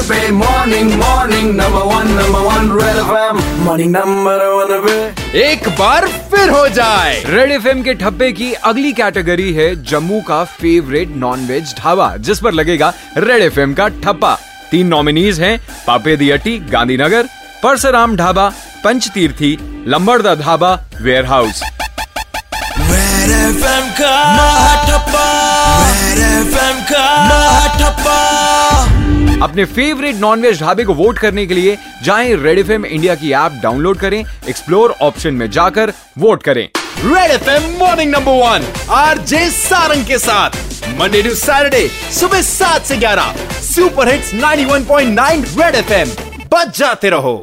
one पे morning morning number one number one Red FM morning number one पे एक बार फिर हो जाए। रेड एफ़ के ठप्पे की अगली कैटेगरी है जम्मू का फेवरेट नॉनवेज ढाबा जिस पर लगेगा रेड एफएम का ठप्पा। तीन नॉमिनीज हैं पापे दी अट्टी गांधीनगर परसराम ढाबा पंचतीर्थी लंबड़दा ढाबा वेयर हाउस अपने फेवरेट नॉनवेज ढाबे को वोट करने के लिए जाएँ रेड एफएम इंडिया की ऐप डाउनलोड करें एक्सप्लोर ऑप्शन में जाकर वोट करें। Red FM morning number one R J Sarang के साथ। मंडे टू सैटरडे सुबह सात से ग्यारह। Super hits 91.9 Red F M बच जाते रहो।